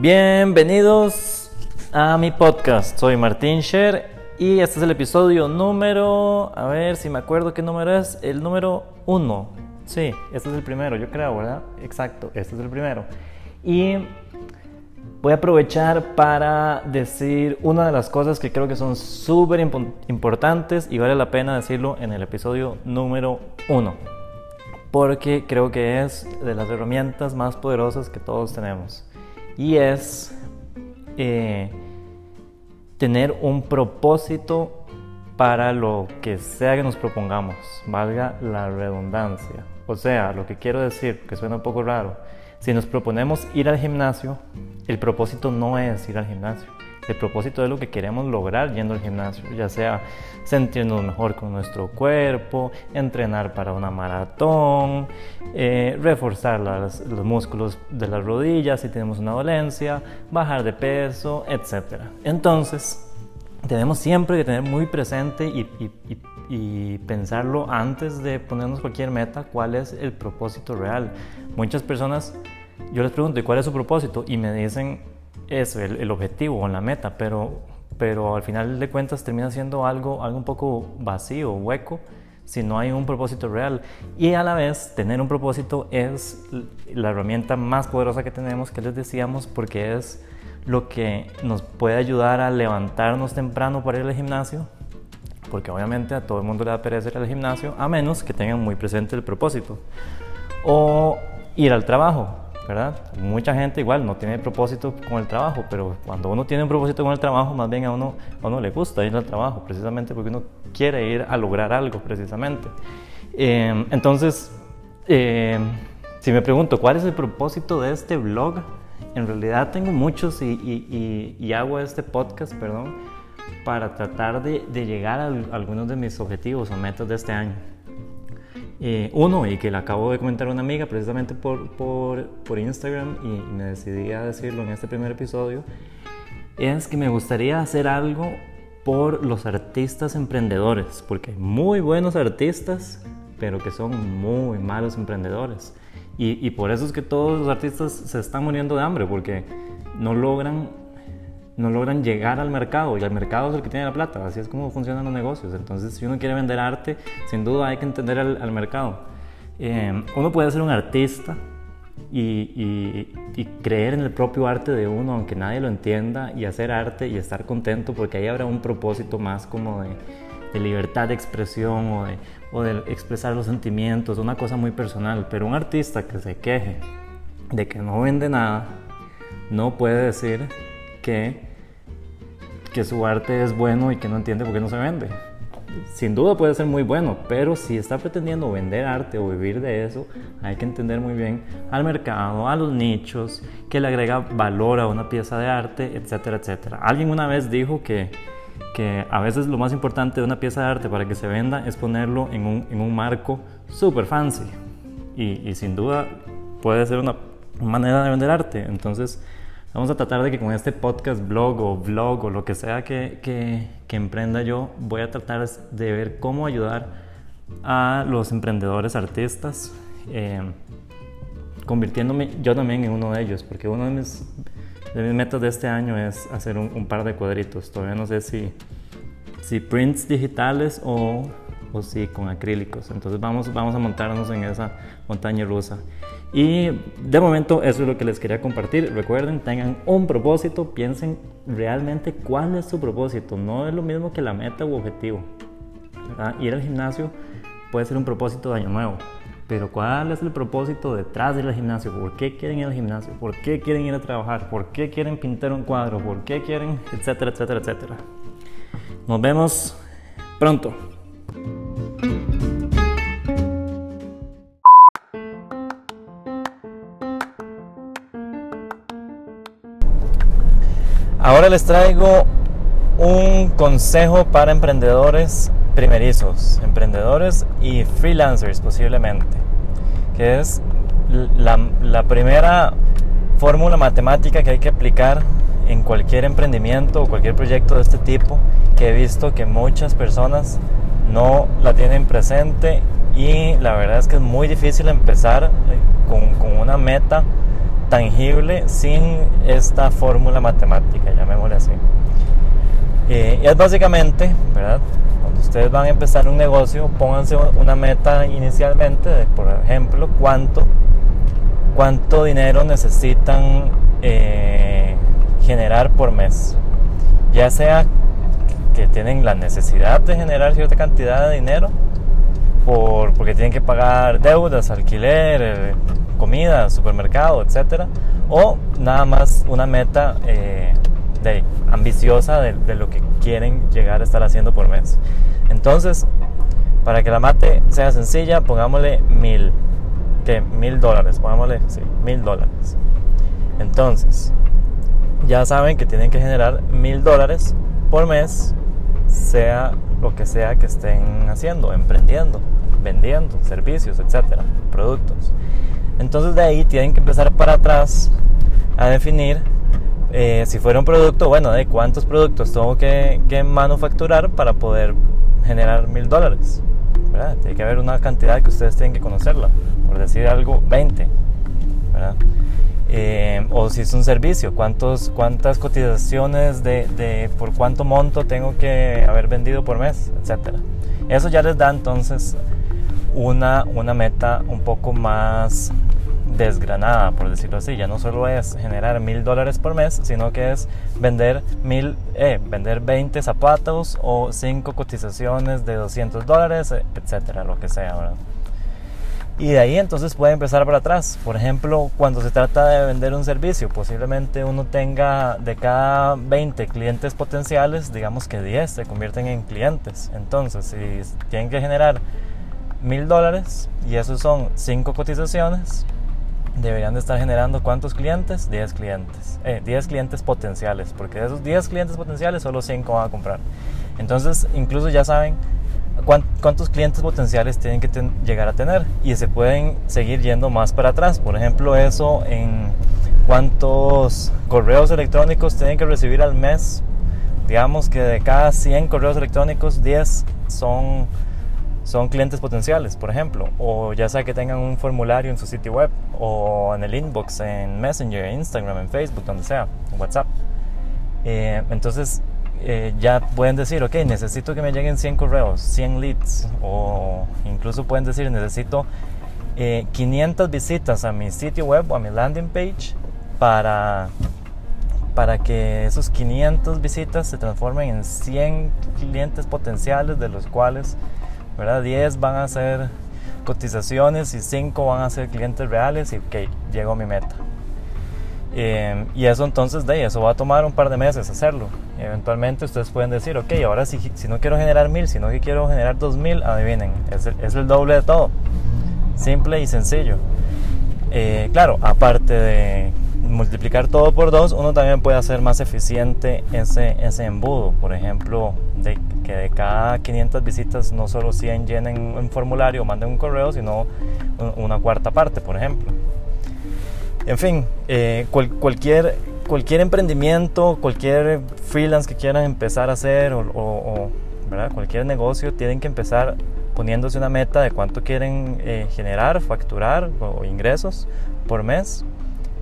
Bienvenidos a mi podcast. Soy Martín Sher y este es el episodio número. A ver si me acuerdo qué número es. El número uno. Sí, este es el primero, yo creo, ¿verdad? Exacto, este es el primero. Y voy a aprovechar para decir una de las cosas que creo que son súper importantes y vale la pena decirlo en el episodio número uno. Porque creo que es de las herramientas más poderosas que todos tenemos y es eh, tener un propósito para lo que sea que nos propongamos, valga la redundancia. O sea, lo que quiero decir, que suena un poco raro, si nos proponemos ir al gimnasio, el propósito no es ir al gimnasio. El propósito es lo que queremos lograr yendo al gimnasio, ya sea sentirnos mejor con nuestro cuerpo, entrenar para una maratón, eh, reforzar los músculos de las rodillas si tenemos una dolencia, bajar de peso, etc. Entonces, tenemos siempre que tener muy presente y, pensarlo antes de ponernos cualquier meta, cuál es el propósito real. Muchas personas, yo les pregunto, ¿y cuál es su propósito? Y me dicen, eso, el, objetivo o la meta, pero, pero al final de cuentas termina siendo algo, algo un poco vacío, hueco, si no hay un propósito real. Y a la vez, tener un propósito es la herramienta más poderosa que tenemos, que les decíamos, porque es lo que nos puede ayudar a levantarnos temprano para ir al gimnasio, porque obviamente a todo el mundo le da pereza ir al gimnasio, a menos que tengan muy presente el propósito. O ir al trabajo, ¿verdad? Mucha gente igual no tiene propósito con el trabajo, pero cuando uno tiene un propósito con el trabajo, más bien a uno, a uno le gusta ir al trabajo, precisamente porque uno quiere ir a lograr algo, precisamente. Eh, entonces, eh, si me pregunto, ¿cuál es el propósito de este blog? En realidad tengo muchos y, y, hago este podcast, perdón, para tratar de, de llegar a algunos de mis objetivos o metas de este año. Eh, uno, y que le acabo de comentar a una amiga precisamente por, por, por, Instagram y me decidí a decirlo en este primer episodio, es que me gustaría hacer algo por los artistas emprendedores, porque hay muy buenos artistas, pero que son muy malos emprendedores. Y, y por eso es que todos los artistas se están muriendo de hambre, porque no logran no logran llegar al mercado y el mercado es el que tiene la plata, así es como funcionan los negocios. Entonces, si uno quiere vender arte, sin duda hay que entender al, mercado. Eh, uno puede ser un artista y, creer en el propio arte de uno, aunque nadie lo entienda, y hacer arte y estar contento, porque ahí habrá un propósito más como de, libertad de expresión o de, o de expresar los sentimientos, una cosa muy personal. Pero un artista que se queje de que no vende nada, no puede decir que que su arte es bueno y que no entiende por qué no se vende. Sin duda puede ser muy bueno, pero si está pretendiendo vender arte o vivir de eso, hay que entender muy bien al mercado, a los nichos, que le agrega valor a una pieza de arte, etcétera, etcétera. Alguien una vez dijo que, que a veces lo más importante de una pieza de arte para que se venda es ponerlo en un, en un marco súper fancy. Y sin duda puede ser una manera de vender arte. Entonces, Vamos a tratar de que con este podcast, blog o vlog o lo que sea que, que, emprenda yo, voy a tratar de ver cómo ayudar a los emprendedores artistas, eh, convirtiéndome yo también en uno de ellos, porque uno de mis, de mis metas de este año es hacer un, par de cuadritos. Todavía no sé si, si prints digitales o, o si con acrílicos. Entonces vamos, vamos a montarnos en esa montaña rusa. Y de momento eso es lo que les quería compartir. Recuerden, tengan un propósito, piensen realmente cuál es su propósito. No es lo mismo que la meta u objetivo. Ir al gimnasio puede ser un propósito de año nuevo. Pero ¿cuál es el propósito detrás del gimnasio? ¿Por qué quieren ir al gimnasio? ¿Por qué quieren ir a trabajar? ¿Por qué quieren pintar un cuadro? ¿Por qué quieren? Etcétera, etcétera, etcétera. Nos vemos pronto. Ahora les traigo un consejo para emprendedores primerizos, emprendedores y freelancers posiblemente, que es la, primera fórmula matemática que hay que aplicar en cualquier emprendimiento o cualquier proyecto de este tipo, que he visto que muchas personas no la tienen presente y la verdad es que es muy difícil empezar con, con una meta tangible sin esta fórmula matemática, llamémosle así. Eh, es básicamente, ¿verdad? Cuando ustedes van a empezar un negocio, pónganse una meta inicialmente por ejemplo, cuánto, cuánto dinero necesitan eh, generar por mes. Ya sea que tienen la necesidad de generar cierta cantidad de dinero, por, porque tienen que pagar deudas, alquiler, eh, comida, supermercado, etc. O nada más una meta eh, de, ambiciosa de, lo que quieren llegar a estar haciendo por mes. Entonces, para que la mate sea sencilla, pongámosle mil, que mil dólares, pongámosle, mil dólares. Entonces, ya saben que tienen que generar mil dólares por mes, sea lo que sea que estén haciendo, emprendiendo, vendiendo servicios, etcétera, productos. Entonces de ahí tienen que empezar para atrás a definir eh, si fuera un producto, bueno, de cuántos productos tengo que, manufacturar para poder generar mil dólares. Tiene que haber una cantidad que ustedes tienen que conocerla. Por decir algo, 20. Eh, o si es un servicio, cuántos, cuántas cotizaciones de, de, por cuánto monto tengo que haber vendido por mes, etcétera. Eso ya les da entonces una, una meta un poco más desgranada, por decirlo así. Ya no solo es generar mil dólares por mes, sino que es vender mil, eh, vender 20 zapatos o 5 cotizaciones de 200 dólares, etcétera, lo que sea, ¿verdad? Y de ahí entonces puede empezar para atrás. Por ejemplo, cuando se trata de vender un servicio, posiblemente uno tenga de cada 20 clientes potenciales, digamos que 10 se convierten en clientes. Entonces, si tienen que generar mil dólares y esos son 5 cotizaciones, deberían de estar generando cuántos clientes? 10 clientes. 10 eh, clientes potenciales, porque de esos 10 clientes potenciales solo 5 van a comprar. Entonces, incluso ya saben cuántos clientes potenciales tienen que llegar a tener y se pueden seguir yendo más para atrás. Por ejemplo, eso en cuántos correos electrónicos tienen que recibir al mes. Digamos que de cada 100 correos electrónicos, 10 son son clientes potenciales, por ejemplo, o ya sea que tengan un formulario en su sitio web o en el inbox, en Messenger, en Instagram, en Facebook, donde sea, en WhatsApp. Eh, entonces eh, ya pueden decir, ok, necesito que me lleguen 100 correos, 100 leads, o incluso pueden decir, necesito 500 eh, visitas a mi sitio web o a mi landing page para, para que esos 500 visitas se transformen en 100 clientes potenciales de los cuales ¿verdad? 10 van a ser cotizaciones y 5 van a ser clientes reales y ok, llego a mi meta. Eh, y eso entonces, de eso va a tomar un par de meses hacerlo. Eventualmente ustedes pueden decir, ok, ahora si, si no quiero generar 1000, sino que quiero generar 2000, adivinen, es el, es el doble de todo. Simple y sencillo. Eh, claro, aparte de multiplicar todo por dos, uno también puede hacer más eficiente ese, ese embudo. Por ejemplo, de que de cada 500 visitas no solo 100 llenen un formulario o manden un correo, sino una cuarta parte, por ejemplo. En fin, eh, cualquier, cualquier emprendimiento, cualquier freelance que quieran empezar a hacer o, cualquier negocio, tienen que empezar poniéndose una meta de cuánto quieren eh, generar, facturar o ingresos por mes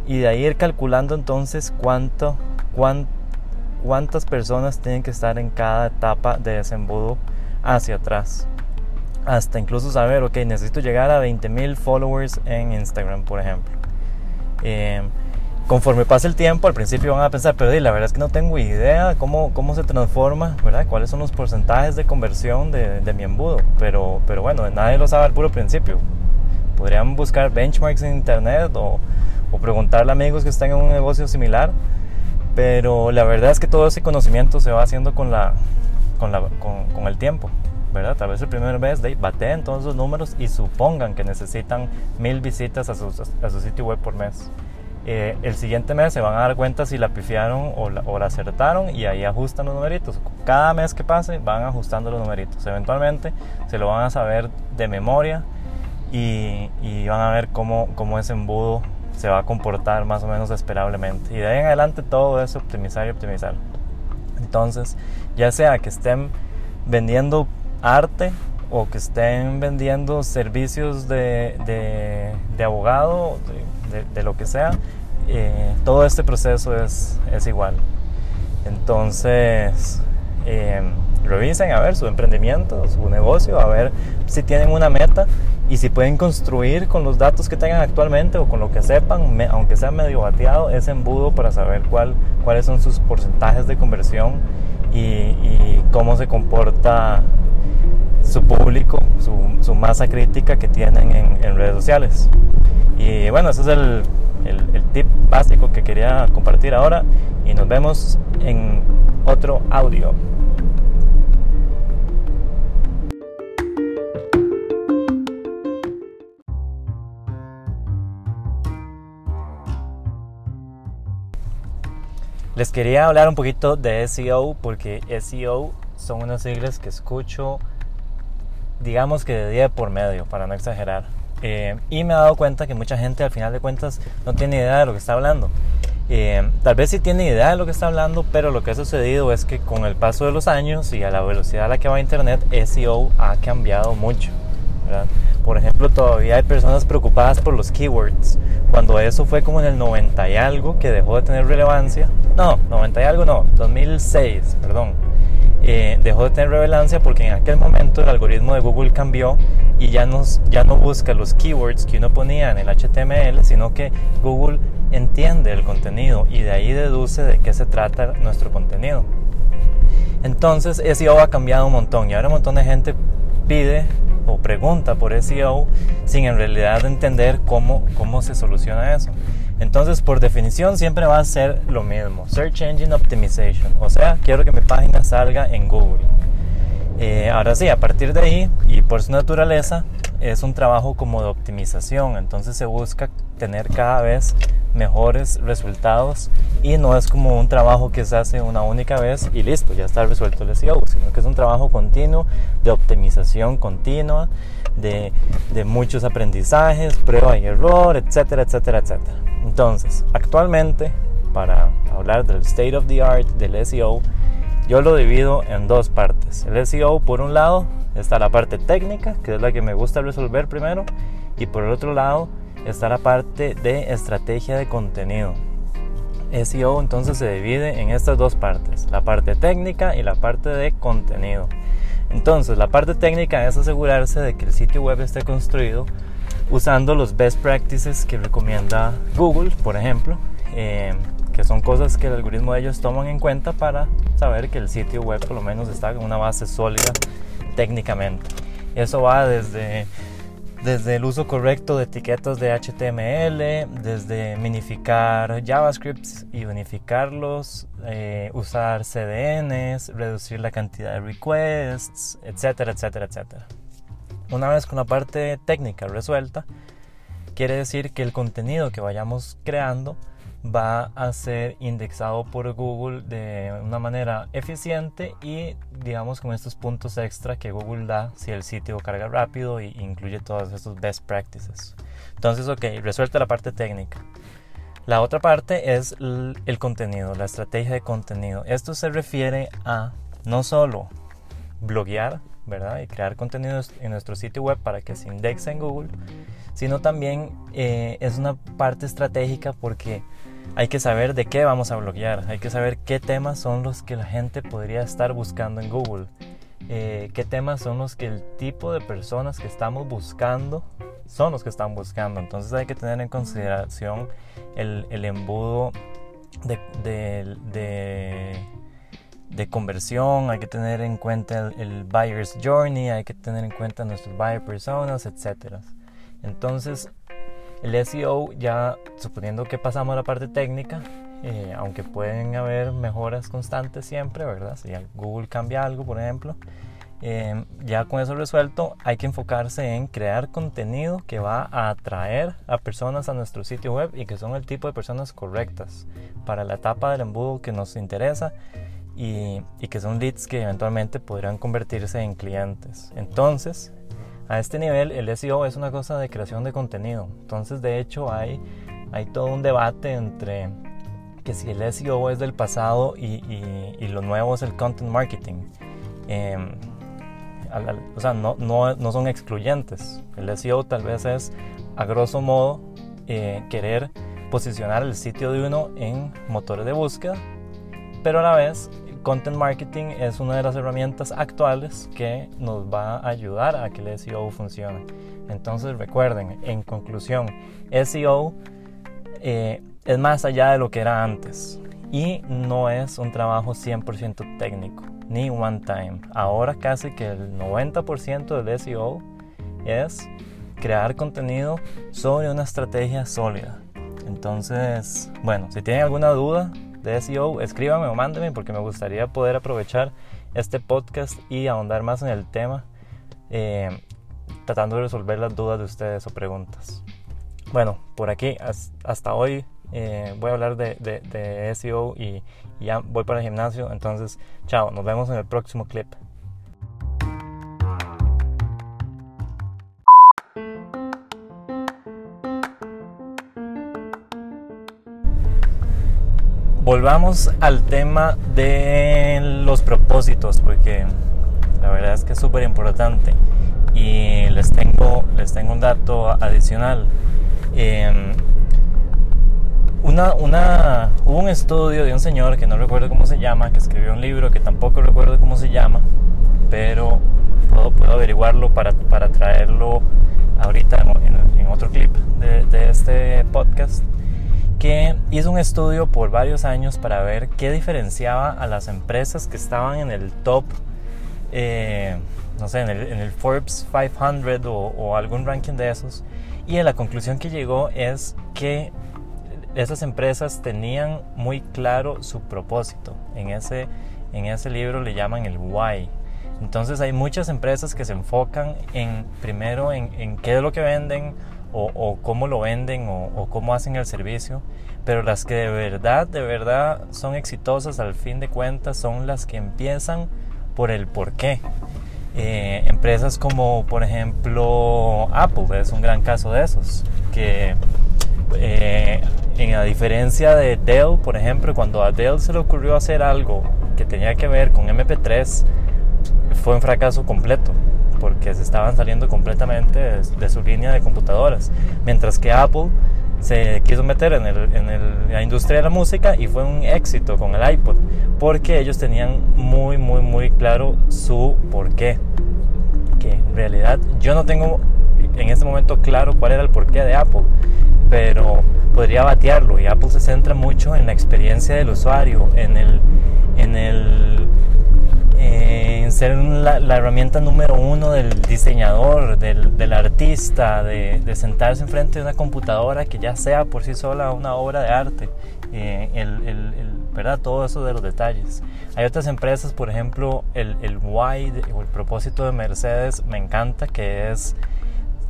y de ahí ir calculando entonces cuánto, cuántas personas tienen que estar en cada etapa de ese embudo hacia atrás. Hasta incluso saber, ok, necesito llegar a 20.000 followers en Instagram, por ejemplo. Eh, conforme pase el tiempo, al principio van a pensar, pero la verdad es que no tengo idea cómo, cómo se transforma, ¿verdad? ¿Cuáles son los porcentajes de conversión de, de mi embudo? Pero, pero bueno, nadie lo sabe al puro principio. Podrían buscar benchmarks en internet o, o preguntarle a amigos que están en un negocio similar. Pero la verdad es que todo ese conocimiento se va haciendo con, la, con, la, con, el tiempo. ¿verdad? Tal vez el primer mes de bateen todos los números y supongan que necesitan mil visitas a su, a su sitio web por mes. Eh, el siguiente mes se van a dar cuenta si la pifiaron o la, o la, acertaron y ahí ajustan los numeritos. Cada mes que pase van ajustando los numeritos. Eventualmente se lo van a saber de memoria y, y van a ver cómo, cómo ese embudo se va a comportar más o menos esperablemente. Y de ahí en adelante todo es optimizar y optimizar. Entonces, ya sea que estén vendiendo arte o que estén vendiendo servicios de, de, abogado, de, lo que sea, eh, todo este proceso es, es igual. Entonces, eh, revisen a ver su emprendimiento, su negocio, a ver si tienen una meta y si pueden construir con los datos que tengan actualmente o con lo que sepan, aunque sea medio bateado, ese embudo para saber cuál, cuáles son sus porcentajes de conversión y, cómo se comporta su público, su, masa crítica que tienen en, redes sociales. Y bueno, ese es el, el tip básico que quería compartir ahora y nos vemos en otro audio. Les quería hablar un poquito de SEO porque SEO son unas siglas que escucho, digamos que de día por medio, para no exagerar. Eh, y me he dado cuenta que mucha gente al final de cuentas no tiene idea de lo que está hablando. Eh, tal vez sí tiene idea de lo que está hablando, pero lo que ha sucedido es que con el paso de los años y a la velocidad a la que va Internet, SEO ha cambiado mucho. Por ejemplo, todavía hay personas preocupadas por los keywords, cuando eso fue como en el 90 y algo que dejó de tener relevancia. No, 90 y algo no, 2006, perdón. Eh, dejó de tener relevancia porque en aquel momento el algoritmo de Google cambió y ya, nos, ya no busca los keywords que uno ponía en el HTML, sino que Google entiende el contenido y de ahí deduce de qué se trata nuestro contenido. Entonces SEO ha cambiado un montón y ahora un montón de gente pide o pregunta por SEO sin en realidad entender cómo, cómo se soluciona eso. Entonces, por definición, siempre va a ser lo mismo. Search Engine Optimization. O sea, quiero que mi página salga en Google. Eh, ahora sí, a partir de ahí, y por su naturaleza, es un trabajo como de optimización. Entonces se busca tener cada vez mejores resultados y no es como un trabajo que se hace una única vez y listo, ya está resuelto el SEO, sino que es un trabajo continuo de optimización continua, de, de muchos aprendizajes, prueba y error, etcétera, etcétera, etcétera. Entonces, actualmente, para hablar del state of the art del SEO, yo lo divido en dos partes. El SEO, por un lado, está la parte técnica, que es la que me gusta resolver primero, y por el otro lado, está la parte de estrategia de contenido. SEO entonces se divide en estas dos partes, la parte técnica y la parte de contenido. Entonces, la parte técnica es asegurarse de que el sitio web esté construido usando los best practices que recomienda Google, por ejemplo, eh, que son cosas que el algoritmo de ellos toman en cuenta para saber que el sitio web por lo menos está en una base sólida técnicamente. Eso va desde desde el uso correcto de etiquetas de HTML, desde minificar JavaScript y unificarlos, eh, usar CDNs, reducir la cantidad de requests, etcétera, etcétera, etcétera. Una vez con la parte técnica resuelta, quiere decir que el contenido que vayamos creando va a ser indexado por Google de una manera eficiente y digamos con estos puntos extra que Google da si el sitio carga rápido e incluye todos estos best practices. Entonces, ok, resuelta la parte técnica. La otra parte es el contenido, la estrategia de contenido. Esto se refiere a no solo bloguear, ¿verdad? Y crear contenidos en nuestro sitio web para que se indexe en Google, sino también eh, es una parte estratégica porque hay que saber de qué vamos a bloguear, hay que saber qué temas son los que la gente podría estar buscando en Google, eh, qué temas son los que el tipo de personas que estamos buscando son los que están buscando. Entonces hay que tener en consideración el, embudo de, de, conversión, hay que tener en cuenta el, buyer's journey, hay que tener en cuenta nuestros buyer personas, etc. Entonces el SEO ya suponiendo que pasamos a la parte técnica, eh, aunque pueden haber mejoras constantes siempre, ¿verdad? Si Google cambia algo, por ejemplo, eh, ya con eso resuelto, hay que enfocarse en crear contenido que va a atraer a personas a nuestro sitio web y que son el tipo de personas correctas para la etapa del embudo que nos interesa y, y que son leads que eventualmente podrían convertirse en clientes. Entonces, a este nivel el SEO es una cosa de creación de contenido. Entonces de hecho hay, hay todo un debate entre que si el SEO es del pasado y, y, lo nuevo es el content marketing. Em, o sea, no, no, no, son excluyentes. El SEO tal vez es, a grosso modo, eh, querer posicionar el sitio de uno en motores de búsqueda, pero a la vez content marketing es una de las herramientas actuales que nos va a ayudar a que el SEO funcione. Entonces recuerden, en conclusión, SEO eh, es más allá de lo que era antes y no es un trabajo 100% técnico ni one time. Ahora casi que el 90% del SEO es crear contenido sobre una estrategia sólida. Entonces, bueno, si tienen alguna duda, SEO, escríbame o mándeme porque me gustaría poder aprovechar este podcast y ahondar más en el tema, eh, tratando de resolver las dudas de ustedes o preguntas. Bueno, por aquí hasta hoy eh, voy a hablar de, SEO y ya voy para el gimnasio, entonces chao, nos vemos en el próximo clip. Volvamos al tema de los propósitos, porque la verdad es que es súper importante. Y les tengo, les tengo un dato adicional. Em, una, una, hubo un estudio de un señor que no recuerdo cómo se llama, que escribió un libro que tampoco recuerdo cómo se llama, pero puedo, puedo averiguarlo para, para, traerlo ahorita en, otro clip de, de este podcast que hizo un estudio por varios años para ver qué diferenciaba a las empresas que estaban en el top, eh, no sé, en el, Forbes 500 o, algún ranking de esos. Y la conclusión que llegó es que esas empresas tenían muy claro su propósito. En ese, en ese libro le llaman el why. Entonces hay muchas empresas que se enfocan en primero en, en qué es lo que venden o, cómo lo venden o, cómo hacen el servicio, pero las que de verdad, de verdad son exitosas al fin de cuentas son las que empiezan por el por qué. Eh, empresas como por ejemplo Apple es un gran caso de esos, que eh, en a diferencia de Dell, por ejemplo, cuando a Dell se le ocurrió hacer algo que tenía que ver con MP3, fue un fracaso completo porque se estaban saliendo completamente de, su línea de computadoras. Mientras que Apple se quiso meter en, el, en la industria de la música y fue un éxito con el iPod, porque ellos tenían muy, muy, muy claro su porqué. Que en realidad yo no tengo en este momento claro cuál era el porqué de Apple, pero podría batearlo y Apple se centra mucho en la experiencia del usuario, en el, en el en ser la, herramienta número uno del diseñador, del, artista, de, sentarse enfrente de una computadora que ya sea por sí sola una obra de arte, eh, el, ¿verdad? Todo eso de los detalles. Hay otras empresas, por ejemplo, el, el why o el propósito de Mercedes me encanta, que es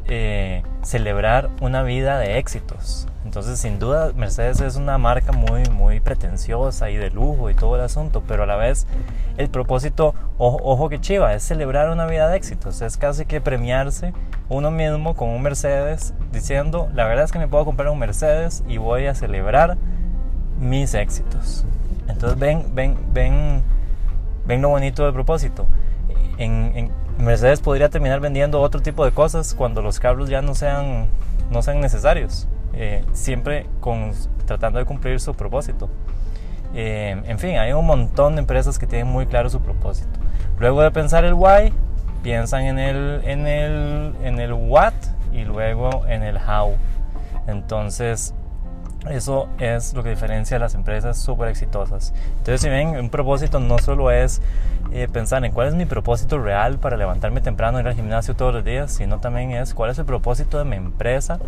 eh, celebrar una vida de éxitos. Entonces, sin duda, Mercedes es una marca muy, muy pretenciosa y de lujo y todo el asunto, pero a la vez el propósito, ojo, que chiva, es celebrar una vida de éxitos. Es casi que premiarse uno mismo con un Mercedes diciendo, la verdad es que me puedo comprar un Mercedes y voy a celebrar mis éxitos. Entonces, ven, ven, ven, ven lo bonito del propósito. en Mercedes podría terminar vendiendo otro tipo de cosas cuando los carros ya no sean, no sean necesarios, eh, siempre con, tratando de cumplir su propósito. Eh, en fin, hay un montón de empresas que tienen muy claro su propósito. Luego de pensar el why, piensan en el, en el, en el what y luego en el how. Entonces, eso es lo que diferencia a las empresas súper exitosas. Entonces, si ven, un propósito no solo es eh, pensar en cuál es mi propósito real para levantarme temprano, ir al gimnasio todos los días, sino también es cuál es el propósito de mi empresa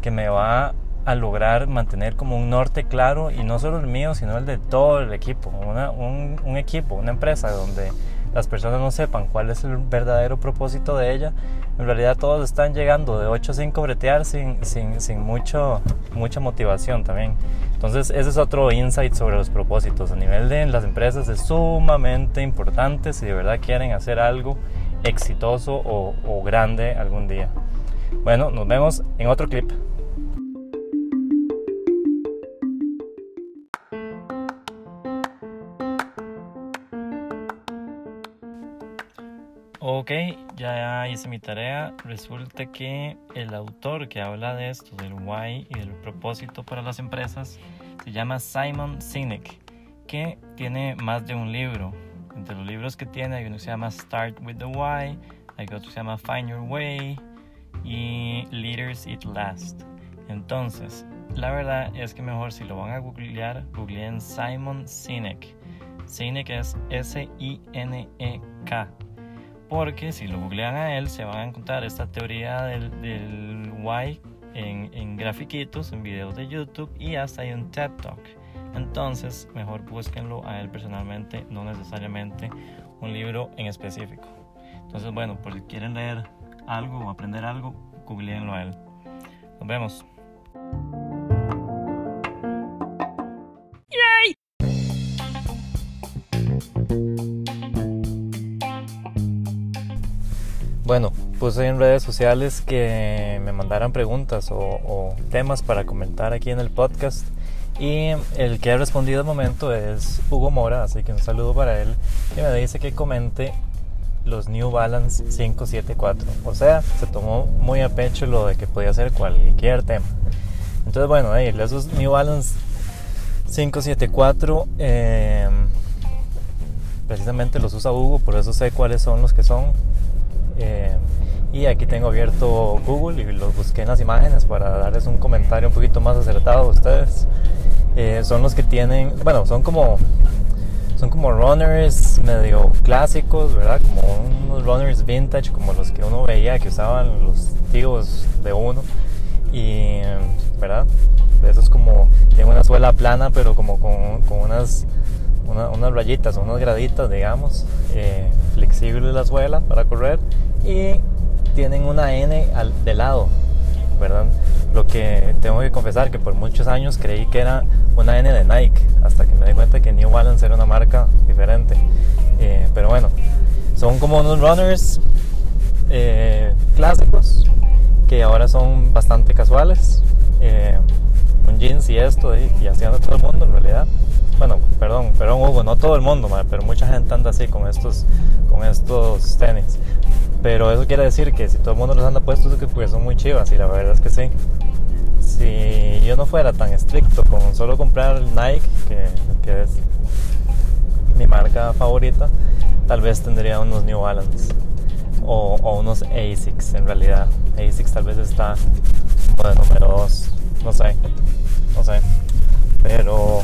que me va a lograr mantener como un norte claro y no solo el mío, sino el de todo el equipo. un, un equipo, una empresa donde las personas no sepan cuál es el verdadero propósito de ella, en realidad todos están llegando de 8 a 5 bretear sin, sin, sin mucho, mucha motivación también. Entonces ese es otro insight sobre los propósitos. A nivel de las empresas es sumamente importante si de verdad quieren hacer algo exitoso o grande algún día. Bueno, nos vemos en otro clip. Ok, ya hice mi tarea. Resulta que el autor que habla de esto, del why y del propósito para las empresas, se llama Simon Sinek, que tiene más de un libro. Entre los libros que tiene hay uno que se llama Start with the Why, hay otro que se llama Find Your Way y Leaders Eat Last. Entonces, la verdad es que mejor si lo van a googlear, googleen Simon Sinek. Sinek es S-I-N-E-K porque si lo googlean a él se van a encontrar esta teoría del, del why en, en grafiquitos, en videos de YouTube y hasta hay un TED Talk. Entonces, mejor búsquenlo a él personalmente, no necesariamente un libro en específico. Entonces, bueno, por si quieren leer algo o aprender algo, googleenlo a él. Nos vemos. Bueno, puse en redes sociales que me mandaran preguntas o, temas para comentar aquí en el podcast. Y el que ha respondido al momento es Hugo Mora, así que un saludo para él, que me dice que comente los New Balance 574. O sea, se tomó muy a pecho lo de que podía ser cualquier tema. Entonces, bueno, esos New Balance 574, em, precisamente los usa Hugo, por eso sé cuáles son los que son. Eh, y aquí tengo abierto Google y los busqué en las imágenes para darles un comentario un poquito más acertado a ustedes. Eh, son los que tienen, bueno, son como son como runners medio clásicos, ¿verdad? Como unos runners vintage, como los que uno veía que usaban los tíos de uno. Y, ¿verdad? Eso es como, tiene una suela plana, pero como con, con unas unas rayitas, unas graditas, digamos, eh, flexible la suela para correr y tienen una N al, de lado, ¿verdad? Lo que tengo que confesar que por muchos años creí que era una N de Nike, hasta que me di cuenta que New Balance era una marca diferente. Eh, pero bueno, son como unos runners eh, clásicos que ahora son bastante casuales. un jeans y esto, y, y haciendo todo el mundo en realidad bueno, perdón, perdón Hugo, no todo el mundo, pero mucha gente anda así con estos, con estos tenis. Pero eso quiere decir que si todo el mundo los anda puestos es que pues son muy chivas y la verdad es que sí. Si yo no fuera tan estricto con solo comprar Nike, que, es mi marca favorita, tal vez tendría unos New Balance o, o unos ASICS en realidad. ASICS tal vez está como de número 2, no sé, no sé. Pero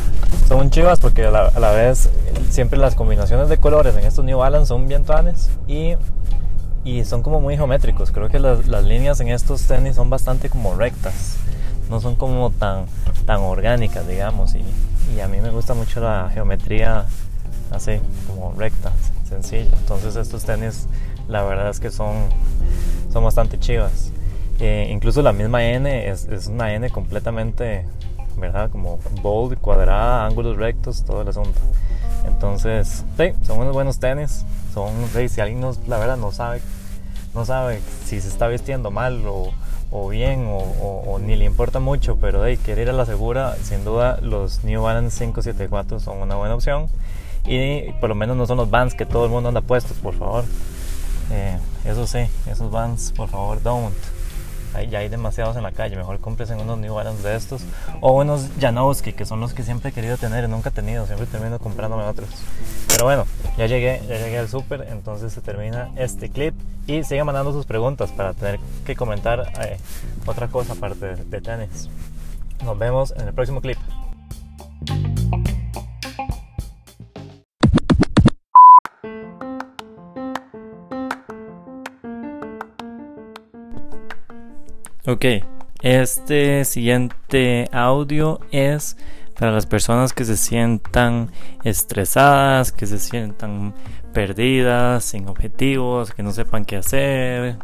son chivas porque a la, vez siempre las combinaciones de colores en estos New Balance son bien tuanes y, y son como muy geométricos. Creo que las, las, líneas en estos tenis son bastante como rectas, no son como tan, tan orgánicas, digamos. Y, y a mí me gusta mucho la geometría así, como recta, sencilla. Entonces estos tenis la verdad es que son, son bastante chivas. Eh, incluso la misma N es, es una N completamente ¿verdad? Como bold, cuadrada, ángulos rectos, todo el asunto. Entonces, sí, son unos buenos tenis. Son, si alguien la verdad no sabe, no sabe si se está vistiendo mal o, o bien o, ni le importa mucho, pero hey, quiere ir a la segura, sin duda los New Balance 574 son una buena opción. Y por lo menos no son los Vans que todo el mundo anda puestos, por favor. Eh, eso sí, esos Vans, por favor, don't ya hay demasiados en la calle, mejor compres en unos New Balance de estos o unos Janowski, que son los que siempre he querido tener y nunca he tenido, siempre termino comprándome otros. Pero bueno, ya llegué, ya llegué al súper, entonces se termina este clip y sigan mandando sus preguntas para tener que comentar eh, otra cosa aparte de, de tenis. Nos vemos en el próximo clip. Ok, este siguiente audio es para las personas que se sientan estresadas, que se sientan perdidas, sin objetivos, que no sepan qué hacer,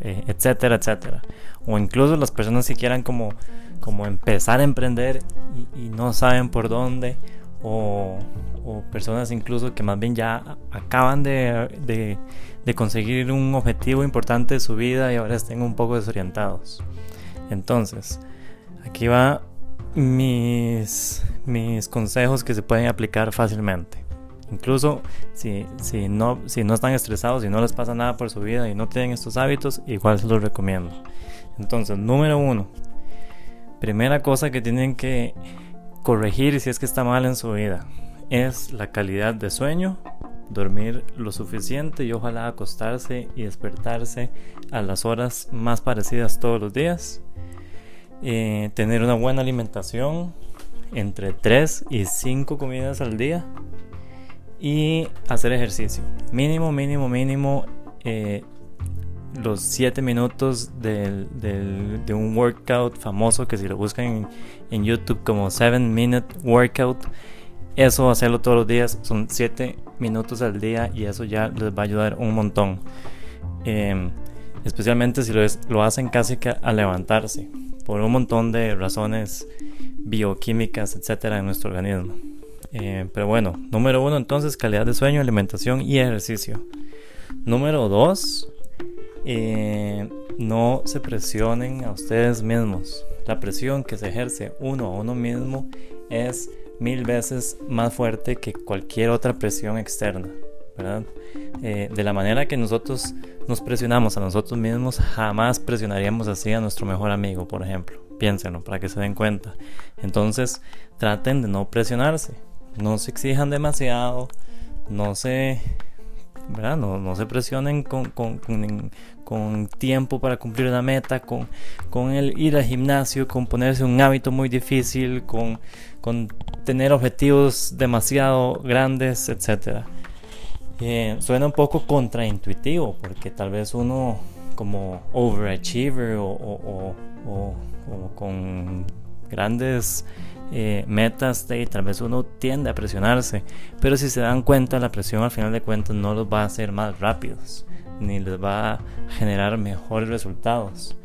eh, etcétera, etcétera. O incluso las personas que quieran como, como empezar a emprender y, no saben por dónde. O, personas incluso que más bien ya acaban de de conseguir un objetivo importante de su vida y ahora estén un poco desorientados. Entonces, aquí va mis, mis consejos que se pueden aplicar fácilmente. Incluso si, si, no, si no están estresados, si no les pasa nada por su vida y no tienen estos hábitos, igual se los recomiendo. Entonces, número uno, primera cosa que tienen que corregir si es que está mal en su vida es la calidad de sueño, dormir lo suficiente y ojalá acostarse y despertarse a las horas más parecidas todos los días. Eh, tener una buena alimentación entre 3 y 5 comidas al día y hacer ejercicio. Mínimo, mínimo, mínimo eh, los 7 minutos de un workout famoso que si lo buscan en, en YouTube como 7 Minute Workout, eso hacerlo todos los días son 7 minutos al día y eso ya les va a ayudar un montón. Em, especialmente si lo, lo hacen casi que a levantarse por un montón de razones bioquímicas, etcétera, en nuestro organismo. Eh, pero bueno, número uno entonces, calidad de sueño, alimentación y ejercicio. Número dos, eh, no se presionen a ustedes mismos. La presión que se ejerce uno a uno mismo es mil veces más fuerte que cualquier otra presión externa. Eh, de la manera que nosotros nos presionamos a nosotros mismos, jamás presionaríamos así a nuestro mejor amigo, por ejemplo. Piénsenlo para que se den cuenta. Entonces, traten de no presionarse. No se exijan demasiado. No se, ¿verdad? No, se presionen con, con, tiempo para cumplir una meta, con, con el ir al gimnasio, con ponerse un hábito muy difícil, con, con tener objetivos demasiado grandes, etcétera eh, suena un poco contraintuitivo porque tal vez uno como overachiever o, con grandes eh, metas de, tal vez uno tiende a presionarse pero si se dan cuenta la presión al final de cuentas no los va a hacer más rápidos ni les va a generar mejores resultados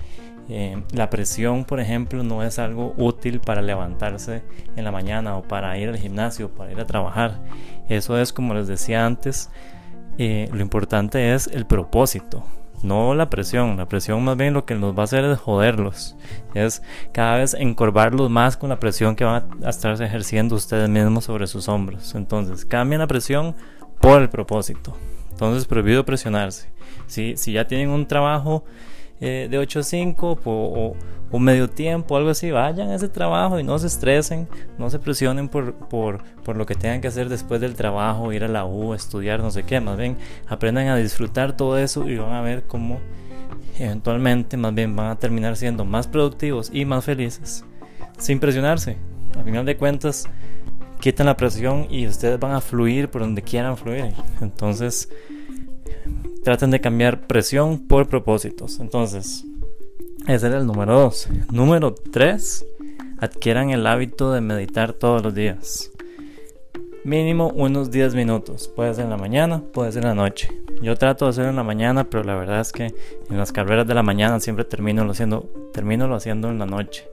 eh, la presión, por ejemplo, no es algo útil para levantarse en la mañana o para ir al gimnasio, para ir a trabajar. Eso es, como les decía antes, eh, lo importante es el propósito, no la presión. La presión más bien lo que nos va a hacer es joderlos. Es cada vez encorvarlos más con la presión que van a estar ejerciendo ustedes mismos sobre sus hombros. Entonces, cambien la presión por el propósito. Entonces, prohibido presionarse. Si, si ya tienen un trabajo eh, de 8 a 5 o, o, medio tiempo, algo así, vayan a ese trabajo y no se estresen, no se presionen por, por, por, lo que tengan que hacer después del trabajo, ir a la U, estudiar, no sé qué, más bien aprendan a disfrutar todo eso y van a ver cómo eventualmente más bien van a terminar siendo más productivos y más felices sin presionarse. Al final de cuentas, quitan la presión y ustedes van a fluir por donde quieran fluir. Entonces, traten de cambiar presión por propósitos. Entonces, ese era el número 2. Número 3, adquieran el hábito de meditar todos los días. Mínimo unos 10 minutos. Puede ser en la mañana, puede ser en la noche. Yo trato de hacerlo en la mañana, pero la verdad es que en las carreras de la mañana siempre termino lo haciendo, termino lo haciendo en la noche.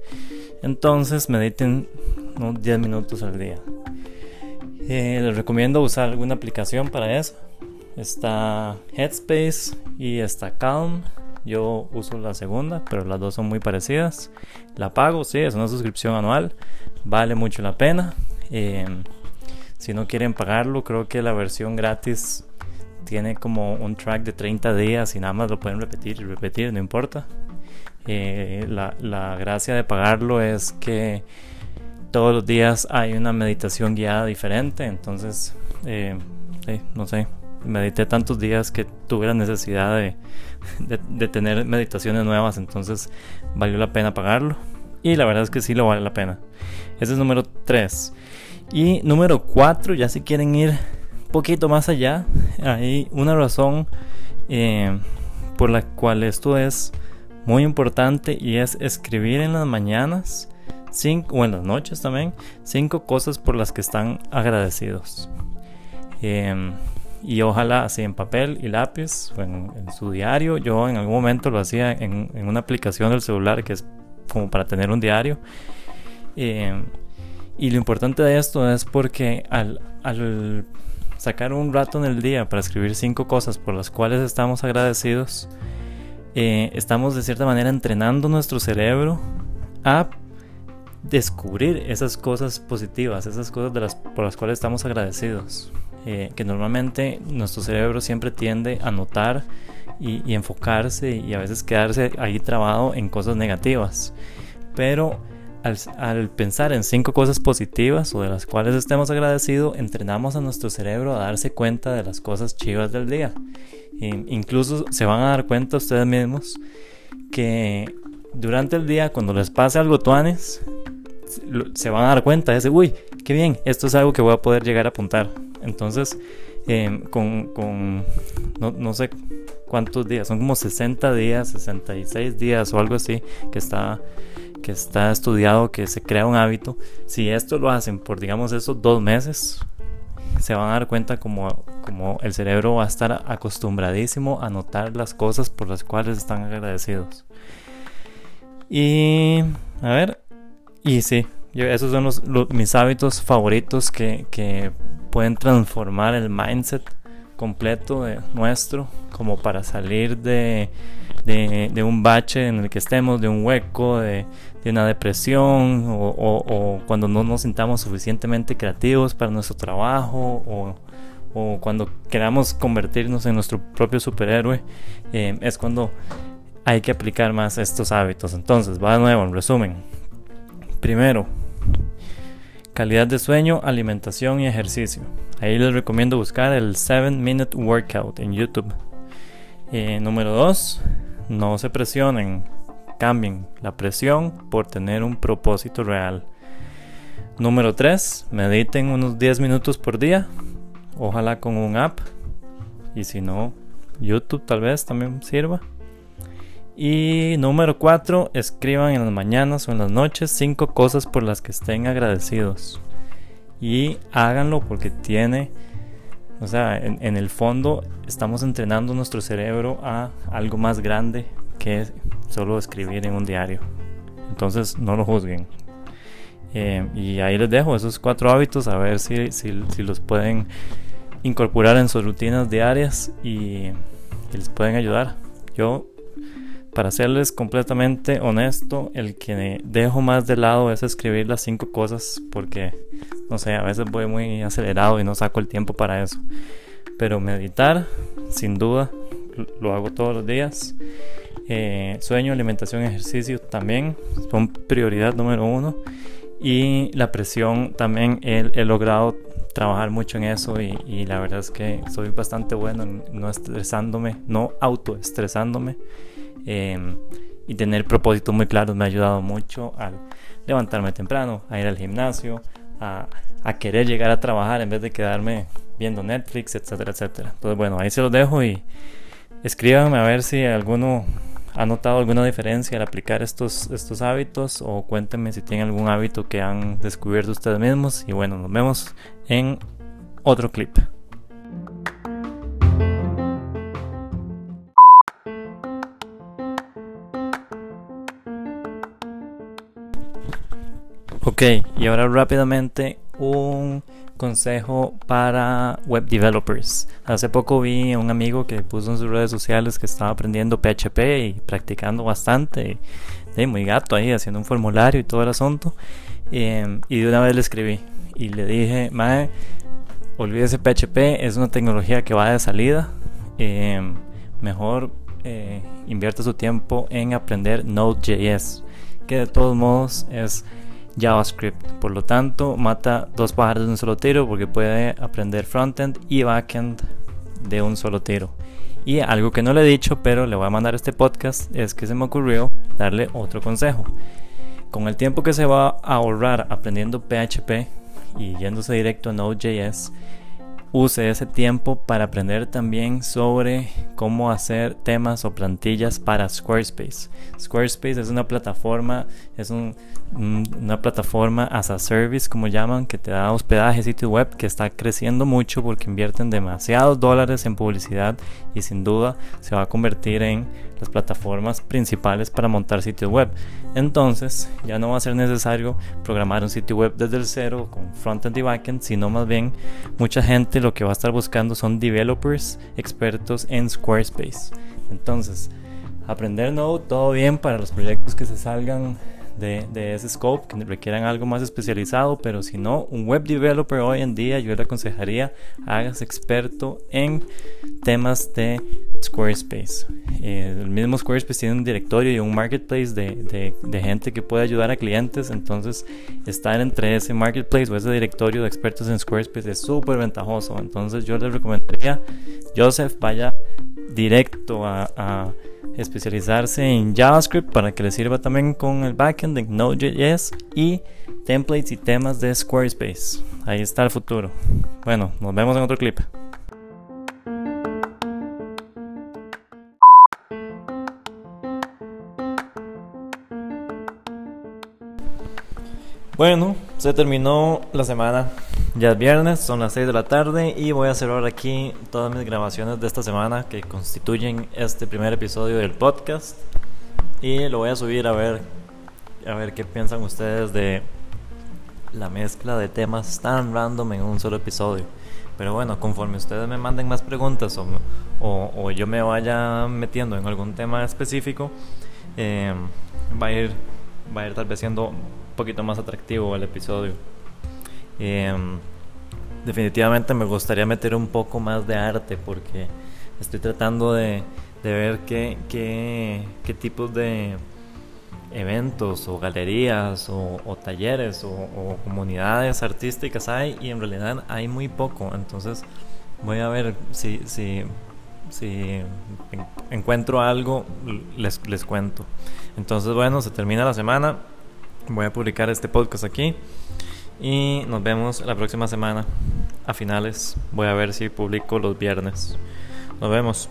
Entonces mediten unos 10 minutos al día. Eh, les recomiendo usar alguna aplicación para eso Está Headspace y está Calm. Yo uso la segunda, pero las dos son muy parecidas. La pago, sí, es una suscripción anual. Vale mucho la pena. Eh, si no quieren pagarlo, creo que la versión gratis tiene como un track de 30 días y nada más lo pueden repetir y repetir, no importa. Eh, la, la, gracia de pagarlo es que todos los días hay una meditación guiada diferente, entonces, eh, no sé, medité tantos días que tuve la necesidad de, tener meditaciones nuevas, entonces valió la pena pagarlo. Y la verdad es que sí lo vale la pena. Ese es número 3. Y número 4, ya si quieren ir un poquito más allá, hay una razón eh, por la cual esto es muy importante y es escribir en las mañanas cinco, o en las noches también cinco cosas por las que están agradecidos. Eh, y ojalá así en papel y lápiz o en, su diario. Yo en algún momento lo hacía en, una aplicación del celular que es como para tener un diario. Eh, y lo importante de esto es porque al, al, sacar un rato en el día para escribir cinco cosas por las cuales estamos agradecidos, eh, estamos de cierta manera entrenando nuestro cerebro a descubrir esas cosas positivas, esas cosas de las, por las cuales estamos agradecidos. Eh, que normalmente nuestro cerebro siempre tiende a notar y, enfocarse y a veces quedarse ahí trabado en cosas negativas. Pero al, pensar en cinco cosas positivas o de las cuales estemos agradecidos, entrenamos a nuestro cerebro a darse cuenta de las cosas chivas del día. E incluso se van a dar cuenta ustedes mismos que durante el día, cuando les pase algo tuanes, se van a dar cuenta de ese, uy, qué bien, esto es algo que voy a poder llegar a apuntar. Entonces, em, con, no, sé cuántos días, son como 60 días, 66 días o algo así, que está, que está estudiado que se crea un hábito. Si esto lo hacen por, digamos, esos dos meses, se van a dar cuenta como, como el cerebro va a estar acostumbradísimo a notar las cosas por las cuales están agradecidos. Y, a ver, y sí, esos son los, mis hábitos favoritos que, que, pueden transformar el mindset completo de nuestro, como para salir de, de, un bache en el que estemos, de un hueco, de, de una depresión, o, o, cuando no nos sintamos suficientemente creativos para nuestro trabajo, o, o cuando queramos convertirnos en nuestro propio superhéroe, eh, es cuando hay que aplicar más estos hábitos. Entonces, va de nuevo, en resumen. Primero, calidad de sueño, alimentación y ejercicio. Ahí les recomiendo buscar el 7 Minute Workout en YouTube. Eh, número 2, no se presionen, cambien la presión por tener un propósito real. Número 3, mediten unos 10 minutos por día, ojalá con un app. Y si no, YouTube tal vez también sirva. Y número 4, escriban en las mañanas o en las noches 5 cosas por las que estén agradecidos. Y háganlo porque tiene, o sea, en, el fondo estamos entrenando nuestro cerebro a algo más grande que solo escribir en un diario. Entonces no lo juzguen. Eh, y ahí les dejo esos cuatro hábitos a ver si, si, si los pueden incorporar en sus rutinas diarias y, y les pueden ayudar. Yo para serles completamente honesto, el que dejo más de lado es escribir las cinco cosas porque, no sé, a veces voy muy acelerado y no saco el tiempo para eso. Pero meditar, sin duda, lo hago todos los días. Eh, sueño, alimentación, ejercicio también son prioridad número uno. Y la presión también he, logrado trabajar mucho en eso y, y, la verdad es que soy bastante bueno en no estresándome, no autoestresándome. Em, y tener propósitos muy claros me ha ayudado mucho al levantarme temprano, a ir al gimnasio, a, a, querer llegar a trabajar en vez de quedarme viendo Netflix, etcétera, etcétera. Entonces, bueno, ahí se los dejo y escríbanme a ver si alguno ha notado alguna diferencia al aplicar estos, estos hábitos o cuéntenme si tienen algún hábito que han descubierto ustedes mismos. Y bueno, nos vemos en otro clip. Ok, y ahora rápidamente un consejo para web developers. Hace poco vi a un amigo que puso en sus redes sociales que estaba aprendiendo PHP y practicando bastante. Y, muy gato ahí, haciendo un formulario y todo el asunto. Em, y de una vez le escribí y le dije, Mae, olvídese PHP, es una tecnología que va de salida. Em, mejor eh, invierta su tiempo en aprender Node.js, que de todos modos es JavaScript. Por lo tanto, mata dos pájaros de un solo tiro porque puede aprender frontend y backend de un solo tiro. Y algo que no le he dicho, pero le voy a mandar este podcast, es que se me ocurrió darle otro consejo. Con el tiempo que se va a ahorrar aprendiendo PHP y yéndose directo a Node.js, use ese tiempo para aprender también sobre cómo hacer temas o plantillas para Squarespace. Squarespace es una plataforma, es una plataforma as a service, como llaman, que te da hospedaje, sitio web, que está creciendo mucho porque invierten demasiados dólares en publicidad y sin duda se va a convertir en las plataformas principales para montar sitios web. Entonces ya no va a ser necesario programar un sitio web desde el cero con frontend y backend, sino más bien mucha gente lo que va a estar buscando son developers expertos en Squarespace. Entonces, aprender Node, todo bien para los proyectos que se salgan de, de, ese scope que requieran algo más especializado, pero si no, un web developer hoy en día yo le aconsejaría hagas experto en temas de Squarespace. Eh, el mismo Squarespace tiene un directorio y un marketplace de, de, gente que puede ayudar a clientes, entonces estar entre ese marketplace o ese directorio de expertos en Squarespace es súper ventajoso. Entonces yo les recomendaría, Joseph, vaya directo a especializarse en JavaScript para que le sirva también con el backend de Node.js y templates y temas de Squarespace. Ahí está el futuro. Bueno, nos vemos en otro clip. Bueno, se terminó la semana. Ya es viernes, son las 6 de la tarde y voy a cerrar aquí todas mis grabaciones de esta semana que constituyen este primer episodio del podcast. Y lo voy a subir a ver a ver qué piensan ustedes de la mezcla de temas tan random en un solo episodio. Pero bueno, conforme ustedes me manden más preguntas o, o, yo me vaya metiendo en algún tema específico, eh, va a ir va a ir tal vez siendo poquito más atractivo el episodio. Em, definitivamente me gustaría meter un poco más de arte porque estoy tratando de, de ver qué, qué, qué, tipos de eventos o galerías o, talleres o, comunidades artísticas hay y en realidad hay muy poco. Entonces voy a ver si, si, si encuentro algo, les, les cuento. Entonces bueno, se termina la semana voy a publicar este podcast aquí y nos vemos la próxima semana a finales. Voy a ver si publico los viernes. Nos vemos.